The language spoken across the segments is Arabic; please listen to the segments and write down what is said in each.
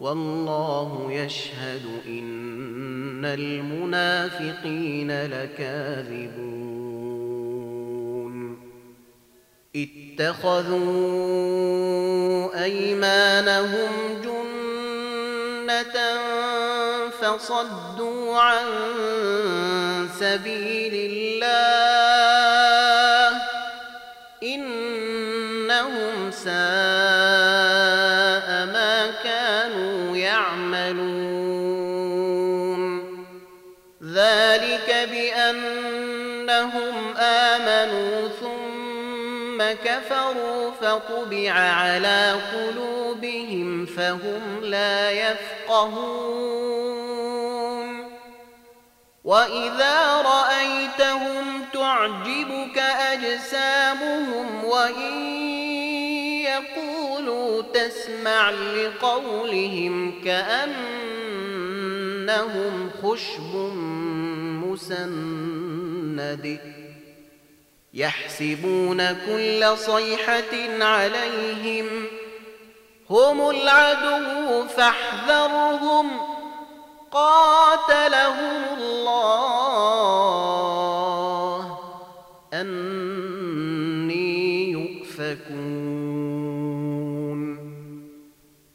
والله يشهد إن المنافقين لكاذبون. اتخذوا أيمانهم جنة فصدوا عن سبيل الله. إنهم ساء يعملون. ذلك بأنهم آمنوا ثم كفروا فطبع على قلوبهم فهم لا يفقهون. وإذا رأيتهم تعجبك أجسامهم وإن يقولوا تسمع لقولهم كأنهم خشب مسند يحسبون كل صيحة عليهم هم العدو فاحذرهم قاتلهم الله أني يؤفكون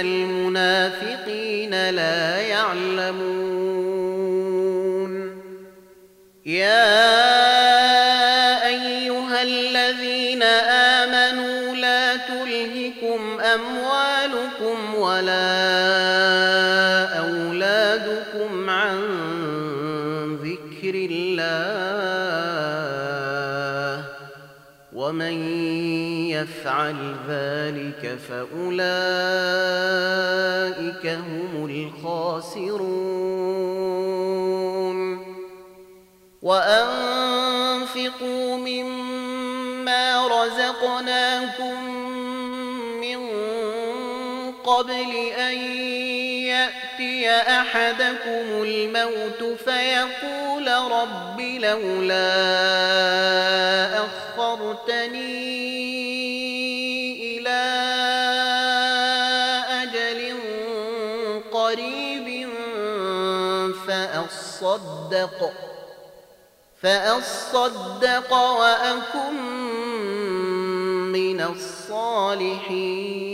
المنافقين لا يعلمون. يا أيها الذين آمنوا لا تلهكم أموالكم ولا أولادكم عن ذكر الله. ومن يفعل ذلك فأولئك هم الخاسرون. وأنفقوا مما رزقناكم من قبل أن يأتي أحدكم الموت فيقول رب لولا أخرتني إلى أجل قريب فأصدق فأصدق وأكن من الصالحين.